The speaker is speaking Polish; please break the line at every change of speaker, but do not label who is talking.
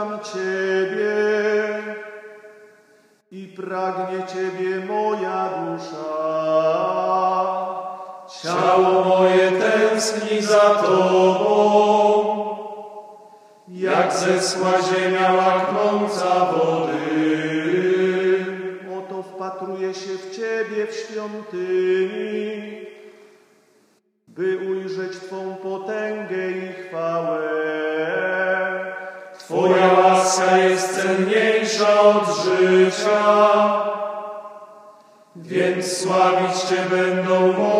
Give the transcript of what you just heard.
szukam Ciebie i pragnie Ciebie moja dusza. Ciało moje tęskni za Tobą, jak zesła ziemia łaknąca wody.
Oto wpatruję się w Ciebie w świątyni, by ujrzeć Twą potęgę
Twoja łaska jest cenniejsza od życia, więc sławić Cię będą moje.